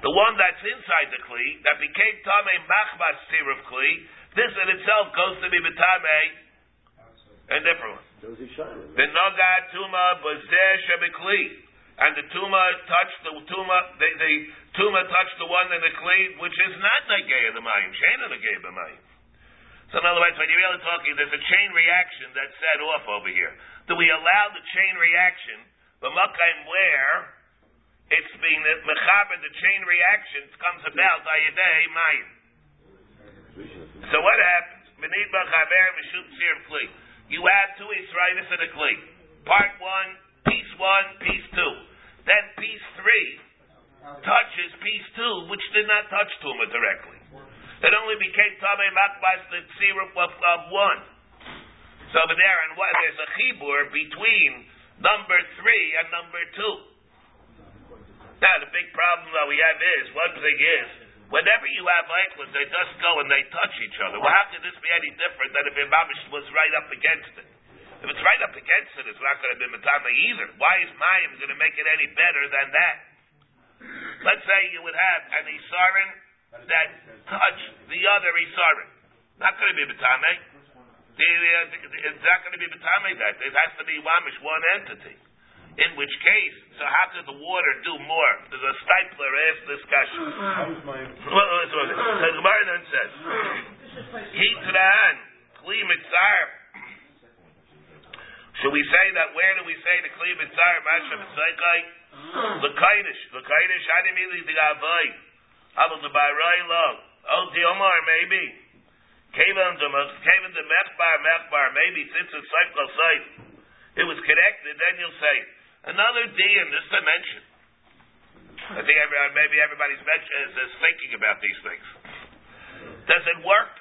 The one that's inside the kli, that became tame machbas tir of kli, this in itself goes to be betame a different one. The noga tuma b'zeh shebekli. And the tumor touched the tuma, the, the tuma touched the one in the kli, which is not negay of the mayim. Shein of the mayim. So in other words, when you're really talking, there's a chain reaction that's set off over here. Do we allow the chain reaction, the makayim where it's being the mechaber, the chain reaction comes about ayadei mayim. So what happens? You have two Israelis in a kli. Part one, piece one, piece two. Then piece three touches piece two, which did not touch Tuma directly. It only became Tamei Makbas the Tziruf of, of one. So over there, and what, there's a chibur between number three and number two. Now, the big problem that we have is, one thing is, whenever you have Eichlet, they just go and they touch each other. Well, how could this be any different than if Imamish was right up against it? If it's right up against it, it's not going to be Matama either. Why is Mayim going to make it any better than that? Let's say you would have an Isarin that touch the other Isarim. Not going to be Batame. Uh, it's not going to be Batame that. It has to be Wamish, one entity. In which case, so how could the water do more? There's a Steipler asked this question. So the Gemara then says, Hitran, Kli Mitzar. Should we say that, where do we say the Kli Mitzar, Masha Mitzaykai? The Kaidish. The Kaidish, I you mean the Avoid? Abel the Barai Lo. Oh, the Omar, maybe. Kavan the Kavan the Mechbar, Mechbar, maybe since it's cycle site, it was connected, then you'll say another D in this dimension. I think every, maybe everybody's mention, is, is thinking about these things. Does it work?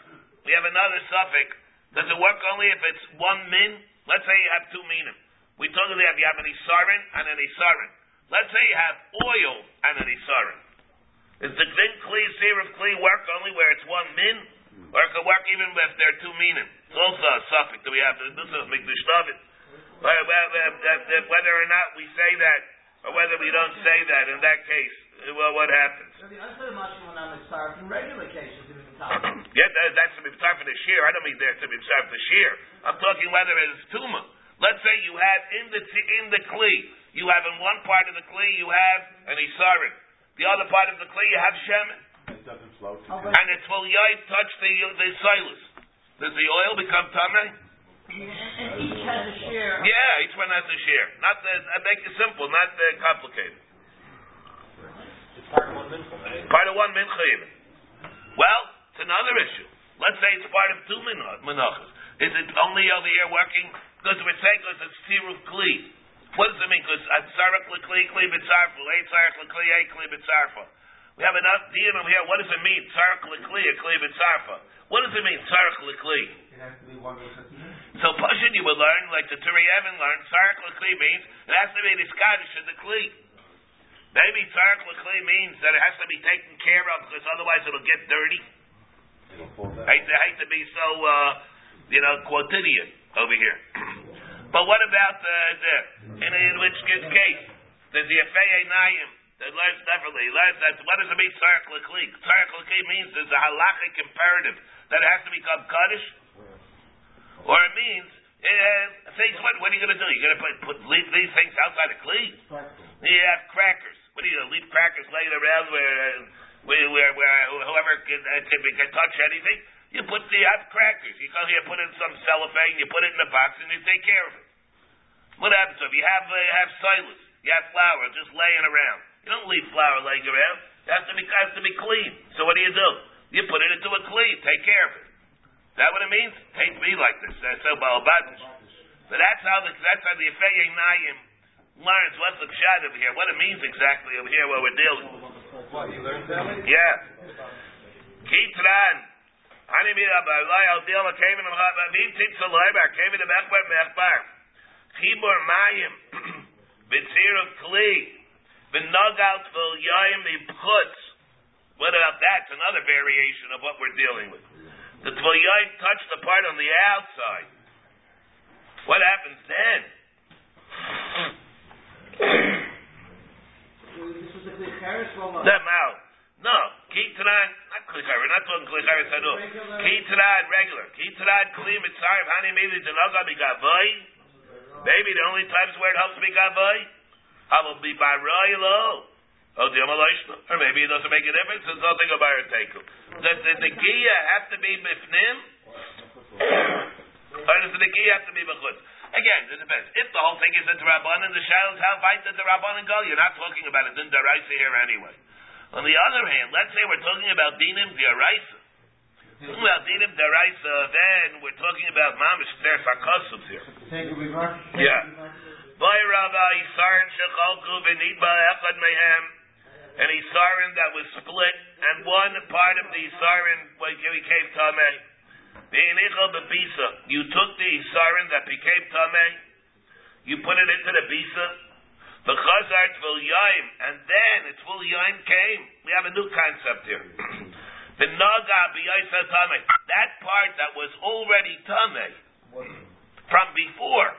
We have another suffix. Does it work only if it's one min? Let's say you have two minim. We told you have you have an isarin and an isarin. Let's say you have oil and an isarin. Is the din kli seer of kli work only where it's one min, or it could work even if there are two minim? It's also a suffix that we have. To this is mikdash David. Whether or not we say that, or whether we don't say that, in that case, well, what happens? in regular cases, yeah, that, that's to be for the shear. I don't mean there to be for the shear. I'm talking whether it's tuma. Let's say you have in the in the kli, you have in one part of the kli you have an isarin. The other part of the kli you have shemen. It doesn't flow. And it will yoy touch the the silus. Does the oil become tamei? And each has a share. Yeah, each one has a share. Not the, I make it simple, not uh, complicated. It's part of one mincha. Part of one mincha even. Well, it's another issue. Let's say it's part of two minachas. Is it only over here working? Because we're saying because it's tiruf kli. What does it mean? Because atzarak lekli kli b'tzarfu, ei tzarak lekli ei kli b'tzarfa. We have enough dinim over here. What does it mean? Tzarak lekli a kli b'tzarfa. What does it mean? Tzarak lekli. It has to be one So Pashin you will learn, like the Turei Even learned, Tzarak lekli means it has to be the Scottish in the kli. Maybe Tzarak lekli means that it has to be taken care of because otherwise it'll get dirty. It'll. I hate to, I hate to be so, uh, you know, quotidian over here. but what about the, the in, in which case, there's the Afei Nayim that learns differently. Learns that, what does it mean, Tzarak Lekli? Tzarak Lekli means there's a halachic imperative that it has to become Kaddish. Or it means, uh, things, what, what are you going to do? You're going to put, put, leave these things outside of Kli? You have crackers. What do you do? Leave crackers laying around where, uh, where, where, where whoever can, uh, can, can touch anything? You put the you have crackers. You go here, put in some cellophane, you put it in a box, and you take care of it. What happens if you have uh, you have silas, you have flour just laying around? You don't leave flour laying around. It has to be has to be clean. So what do you do? You put it into a clean. Take care of it. That what it means? Take me like this. That's so balbatish. So that's how the that's how the Efei Nayim learns what's the shot over here, what it means exactly over here, what we're dealing with. What, you learned that? Yeah. Kitran. Ani mir aber lei al deal came in the hot wie tits the leiber came in the mechbar mechbar. Chibur mayim. Bitzir of kli. V'nogal tfil yayim putz. What about that? It's another variation of what we're dealing with. The tfil yayim touched the part on the outside. What happens then? This was a big Harris well, Them out. No. Kitran, not klichar, we're not talking klichar sadu. Kitran, regular. Kitran, kli mitzarim, hani maybe the naga bigavoy. Maybe the only times where it helps bigavoy. I will be by royalo. Oh, the Or maybe it doesn't make a difference. There's nothing about it. Take Does the negiya uh, have to be bifnim? Or does the negiya have to be bechutz? Again, it depends. If the whole thing is the Rabbanan, the Shiloh's how did the Rabbanan go? You're not talking about it in Daraisa here anyway. On the other hand, let's say we're talking about Dinim Daraisa. Talking about Dinim Daraisa, then we're talking about Mamish Ter Sakosov here. A remark. Yeah. Boy Rabbi Isarin Shechalku Benidba Echad Mehem, an Isarin that was split, and one part of the Isarin became Tameh. You took the Isarin that became Tameh, you put it into the Bisa, the Chazar Tvil Yaim, and then its Tvil Yaim came. We have a new concept here. the Naga B'Yaisa Tameh, that part that was already Tameh, from before,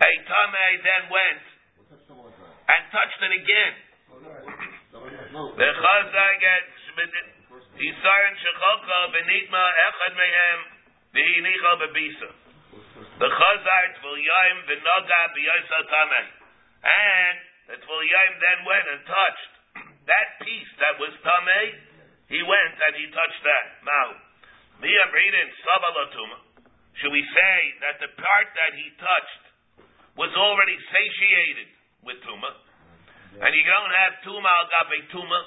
a Tameh then went and touched it again. The Chazar gets Isarin Shechalka Benitma Echad Mehem V'hinicha Bebisa. The Chazar Tvil Yaim V'noga Tameh. And the Tvil then went and touched that piece that was Tameh. He went and he touched that. Now, I'm reading Sabalatuma. Should we say that the part that he touched was already satiated with Tuma? And you don't have Tuma al Gabe Tuma.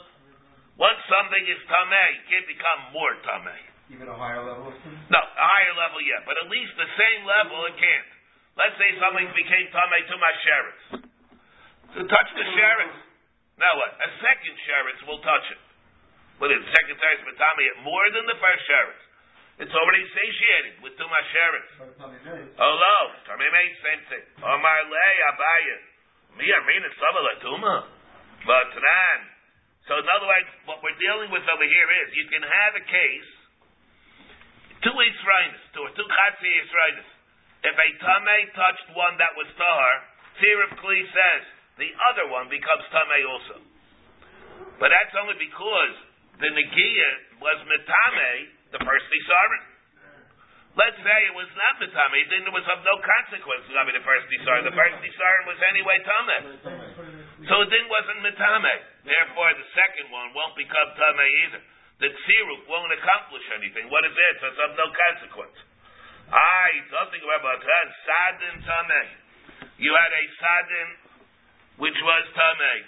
Once something is Tameh, it can't become more Tameh. Even a higher level? No, a higher level, yeah, but at least the same level it can't. Let's say something became Tameh to my sheretz. To touch the sheretz. Now what? A second sheretz will touch it. But the second sheretz Matame it more than the first sheretz. It's already satiated with Tuma sheretz. Oh, no. Tameh made same thing. Omar lei Abaye. Me arena sabala Tuma. But nan. So in other words, what we're dealing with over here is you can have a case two Yisraelis, two or two Chatzi Yisraelis. If a Tameh touched one that was Tahar, Tzir Kli says the other one becomes Tameh also. But that's only because the Negiah was Metame, the first Isarin. Let's say it was not Metame, then it was of no consequence to be the first Isarin. The first Isarin was anyway Tameh. So it then wasn't Metame. Therefore, the second one won't become Tameh either the tziruk won't accomplish anything. What is it? It's of no consequence. I something about that sadin tameh. You had a sadin which was tameh.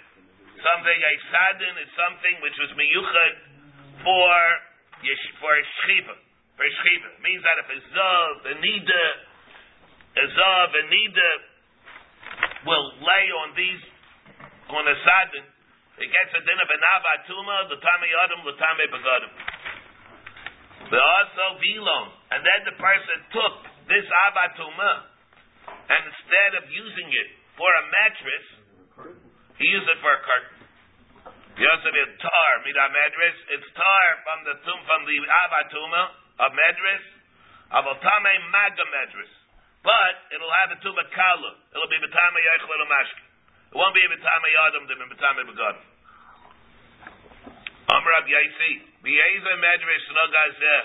Something a sadin is something which was miyuchad for for a shchiva. For a shchiva means that if a zav, a nida, a zav, a nida will lay on these on a sadin it gets a din of an avatuma, the tame adam, the tame begadim. The also vilon, and then the person took this avatuma, and instead of using it for a mattress, he used it for a curtain. He also did tar, mida mattress. It's tar from the tum from the avatuma, a mattress, of a tame maga mattress. But it'll have a tuma kala. It'll be betame yechel mashki. It won't be a betame adam, it will be betame begadim. Amrab Yaisi, Be'eza Medrash Nogazeh.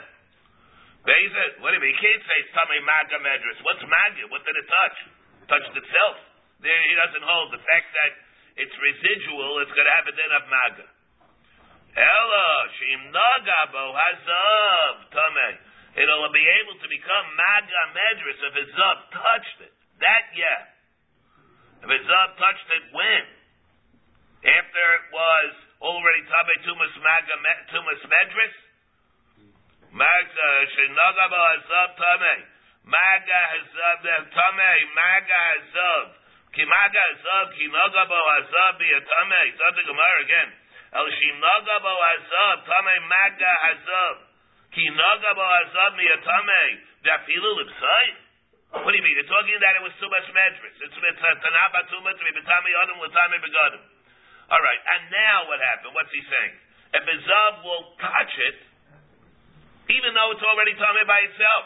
Be'eza, what do you mean? You can't say it's Tamei Maga Medrash. What's Maga? What did it touch? It touched itself. There, he doesn't hold the fact that it's residual, it's going to have a din of Maga. Ella shim nagabo hazav tame. It'll be able to become maga medris if his zav touched it. That yeah. His zav touched it when? After it was already tabe tumas maga uh, tumas medris. Maga uh, shim nagabo hazav tame. Maga hazav uh, tame. Maga hazav. Ki maga hazav ki nagabo hazav be a tame. It's not the Gemara again. El shim nagabo hazav tame maga hazav. Ki nagabo hazav mi a tame. Dafilu lipsai. What do you mean? You're talking that it was too much medris. It's tanaba too much betami adam l'tami begadim. All right, and now what happened? What's he saying? If a zav will touch it, even though it's already tame by itself,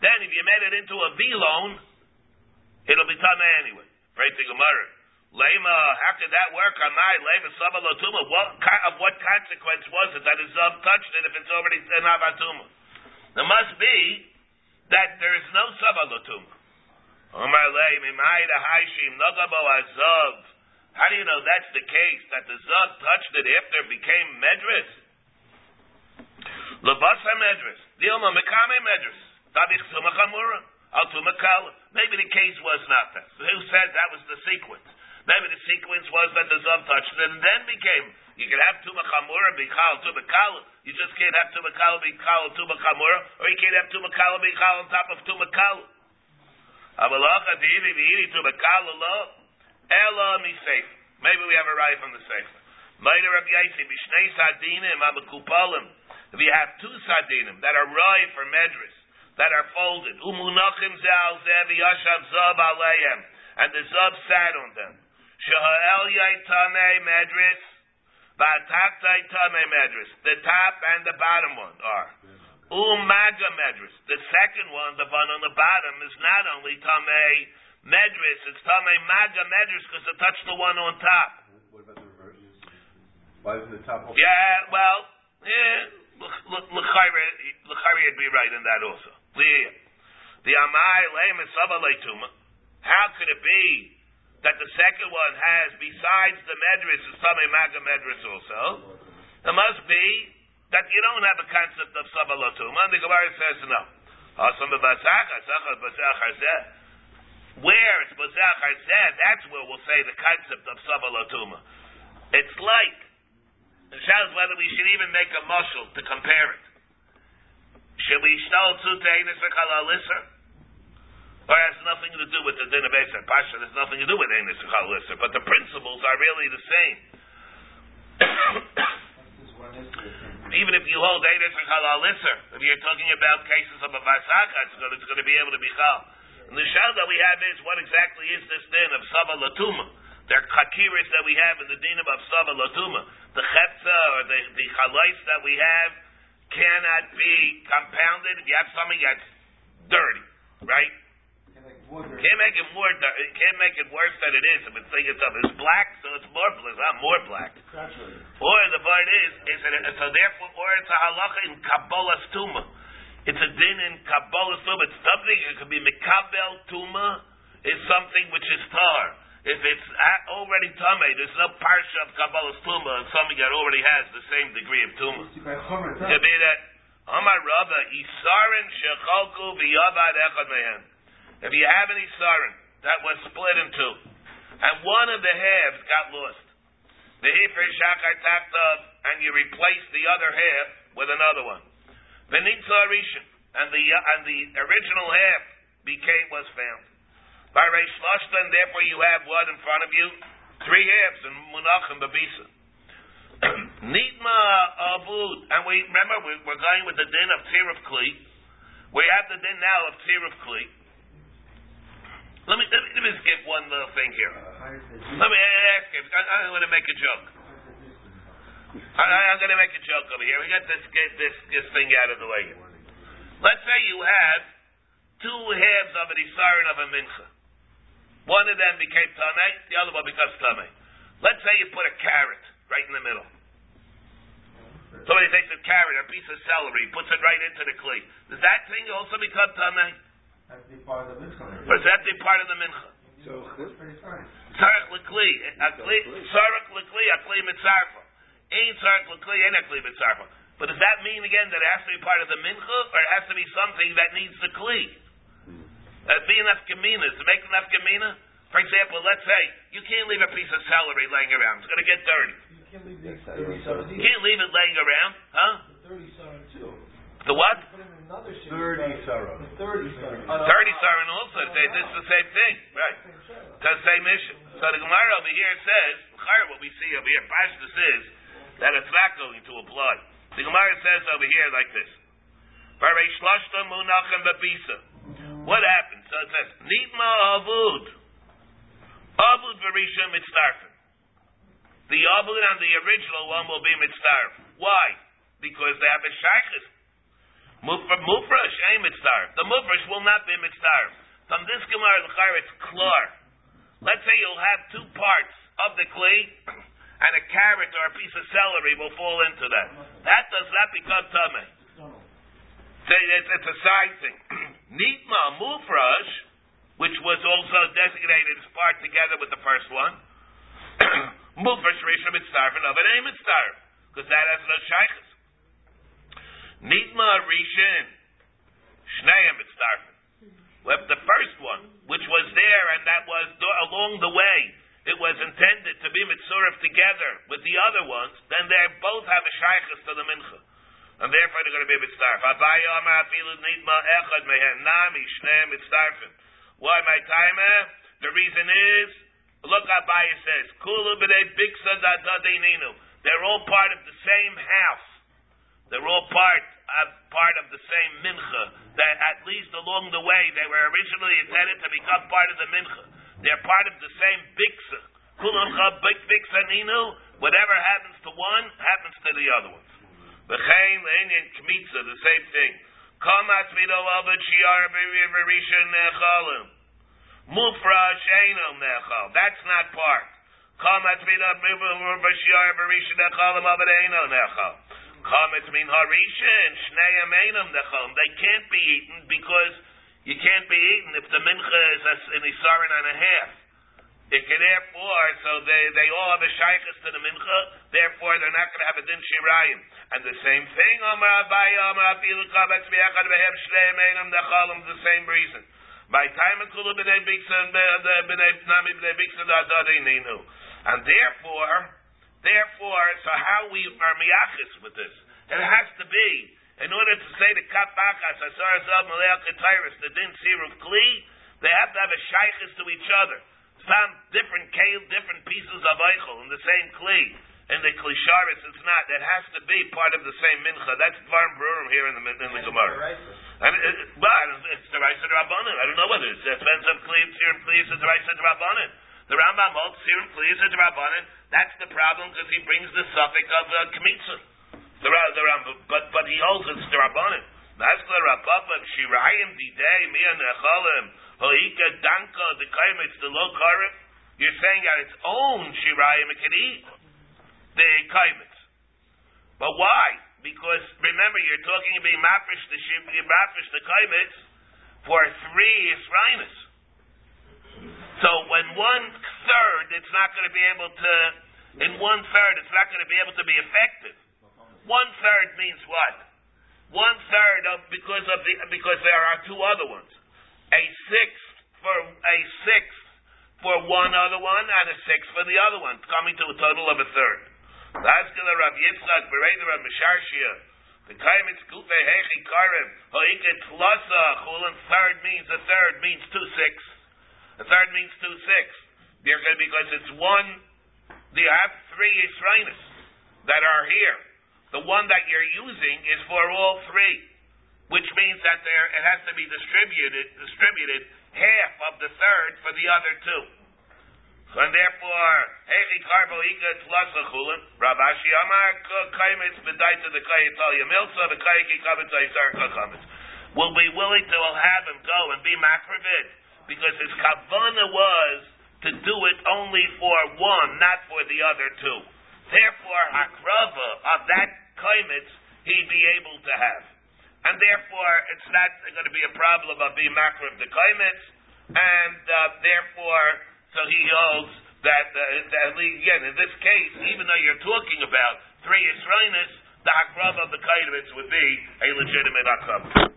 then if you made it into a V loan, it'll be tame anyway. Right to Gemara. Lema, how could that work on my Lema Sabalotuma? What of what consequence was it that zav touched it if it's already Tenavatuma? There must be that there is no Azav. How do you know that's the case? That the zav touched it after it became medris? Labasa medris. Dilma Mekame medris. Maybe the case was not that. Who said that was the sequence? Maybe the sequence was that the Zav touched it and then became. You can have Tuma Chamura, Bichal, Tuma Kala. You just can't have Tuma Kala, Bichal, Tuma Chamura, or you can't have Tuma Kala, Bichal on top of Tuma Kala. Avalacha, Tihi, Vihiri, Tuma Kala, Lo, Ela. Maybe we have a right from the Sefer. Later, Rabbi Yaisi, Abakupalim. If you have two Sadinim that are right for Medris, that are folded, Umunachim Zal, Yashav, and the Zab sat on them. Medris. The top and the bottom one are. Umaga Medris. The second one, the one on the bottom, is not only Tame Medris, it's Tame Maga Medris because it touched the one on top. What about the reverse? Why isn't the top open? Yeah, well, yeah, L'chayri would be right in that also. The Amai Leim is Tuma. How could it be that the second one has, besides the medris, the Tame Maga medris also? It must be that you don't have a concept of Sabalatuma, and the Gemara says no. Where it's Bazach Harzeh, that's where we'll say the concept of Sabalatuma. It's like, the is whether we should even make a mushal to compare it. Should we shtal to Teinis Lisser? Or has nothing to do with the din of Eser Pasha, there's nothing to do with Einis Lisser, but the principles are really the same. Even if you hold Einis Lisser, if you're talking about cases of a Vasaka, it's going, it's going to be able to be Chal. And the shal that we have is what exactly is this din of Saba Latuma? There are kakiris that we have in the din of Saba Latuma. The chetza or the, the chalais that we have cannot be compounded. If you have something that's dirty, right? Can't make it more. It can't make it worse than it is. If it's thinking of it's black, so it's more. It's not more black. Or the part is is it so therefore, or it's a halacha in kabbalas tuma. It's a din in kabbalas tuma. It's something. It could be mikabel tuma. Is something which is tar. If it's already tame, there's no parsha of kabbalas tuma and something that already has the same degree of tuma. Could be that. Amar Rabba, Isarin shechalku v'yavad echad mehem. If you have any sarin that was split in two, and one of the halves got lost, the hifri shachar tachtav, and you replace the other half with another one. Venitza rishon, and the uh, and the original half became was found. By Reish and therefore you have what in front of you? Three halves in Munach and Babisa. Nitma Abud, and we remember we, we're going with the din of Tir of Kli. We have the din now of Tir of Kli. Let me, let me, let me just give one little thing here. Let me ask you. I, am going to make a joke. I, am going to make a joke over here. We got this get this this thing out of the way. Here. Let's say you have two halves of an isarin of a mincha. One of them became tamei, the other one becomes tamei. Let's say you put a carrot right in the middle. Somebody takes a carrot, a piece of celery, puts it right into the kli. Does that thing also become tamei? That's the part of the mincha. Or is that the part of the mincha? So that's pretty fine. Sarach l'kli, a kli, sarach l'kli, a kli mitzarfa. Ein tzarek l'kli, ein kli b'tzarfa. But does that mean again that it has to be part of the mincha, or it has to be something that needs the kli? Uh, be enough kamina. To make enough kamina, for example, let's say you can't leave a piece of celery laying around. It's going to get dirty. You can't leave these thirty seven. You can't leave it laying around, huh? Thirty seven too. The what? Put them another shade. Thirty sarah. The Thirty seven. Thirty sarin also. They, this is the same thing, right? Because same issue. So the Gemara over here says, what we see over here, Pashtus is that it's not going to apply. The Gemara says over here like this. What happens? So it says, Nitma avud. Avud verisha mitzdarfen. The avud on the original one will be mitzdarf. Why? Because they have a shaykhis. Mufresh eh, ain't mitzdarf. The mufresh will not be mitzdarf. From this Gemara, the it's klar. Let's say you'll have two parts of the clay, and a carrot or a piece of celery will fall into that. That does not become tummy. It's, it's a side thing. Nitma mufresh, which was also designated as part together with the first one. Mufresh rishon and of it ain't eh, mitzdarf because that has no shaykhs. Nitma rishon shneim mitzdarf. Well, the first one, which was there, and that was along the way, it was intended to be mitzurif together with the other ones, then they both have a shaykhis to the mincha. And therefore they're going to be mitzdarf. Why my timer? The reason is, look Abaye says, Kulu biksa They're all part of the same house. They're all part of part of the same mincha. That at least along the way they were originally intended to become part of the mincha. They're part of the same biksa. biksa ninu. Whatever happens to one happens to the other ones. V'chein le'inyan kmitza, the same thing. Kamat abad shiar b'risha nechalim. Mufra sheino nechal. That's not part. Kamat mido b'shiar b'risha nechalim abad eino nechal. Kamat min harisha and shneim einam nechal. They can't be eaten because you can't be eaten if the mincha is an isarin and a half. It can therefore, so they, they all have a shaykhis to the mincha, therefore they're not going to have a din shirayim. And the same thing, Amar Abaye, Amar Afilu Kabetz V'echad V'hem Shlei Meinam Dechalim, the same reason. By time Akulu B'nei Biksan, B'nei Nami B'nei Biksan, Adadei Ninu. And therefore, therefore, so how we are miyachis with this? It has to be, in order to say the Kapakas, Asar Zav Malei Ketairis, the Din Siruf Kli, they have to have a shaykhis to each other some different kale, different pieces of eichel in the same kli. In the klisharis, it's not. That has to be part of the same mincha. That's dvar brurim here in the in the gemara. And it, but it's the rice of rabbanon. I don't know whether it's depends on kli, tzir, and kli, it's the rice of rabbanon. The Rambam holds and kli, it's rabbanon. That's the problem because he brings the suffix of uh, kmitza. The, the Rambam, but but he holds it's the rabbanon. Maskla Rapapa Shirayim Didei Mia Nechalim Hoika Danka the Kaimitz the low karim. You're saying that its own Shirayim it can eat the Kaimitz. But why? Because remember you're talking about Mafish the Mafish the Kaimitz for three Israelis. So when one third it's not going to be able to in one third it's not going to be able to be effective. One third means what? one third of because of the because there are two other ones. A sixth for a sixth for one other one and a sixth for the other one, coming to a total of a third. Laskala Rav Yitzchak Bereder Rav Misharshia. The Kaimitz Kufe Hechi Karim Hoiket Tlasa Chulin third means a third means two sixths. A third means two sixths. Because it's one you have three Yisraelis that are here. The one that you're using is for all three, which means that there it has to be distributed distributed half of the third for the other two. So and therefore, Hechi Karbo Iga Tlasachulin, Rabashi Amar Kaimitz Bedaita the Kayatal Yamilsa, the Kayaki Kabitzai Sarka Will be willing to have him go and be Makravit because his kavana was to do it only for one, not for the other two. Therefore, hakrava of that kaimitz he'd be able to have. And therefore, it's not going to be a problem of being makra of the kaimitz, and uh, therefore, so he holds that, uh, that again, in this case, even though you're talking about three Israelis, the hakrava of the Kairovitz would be a legitimate hakrava.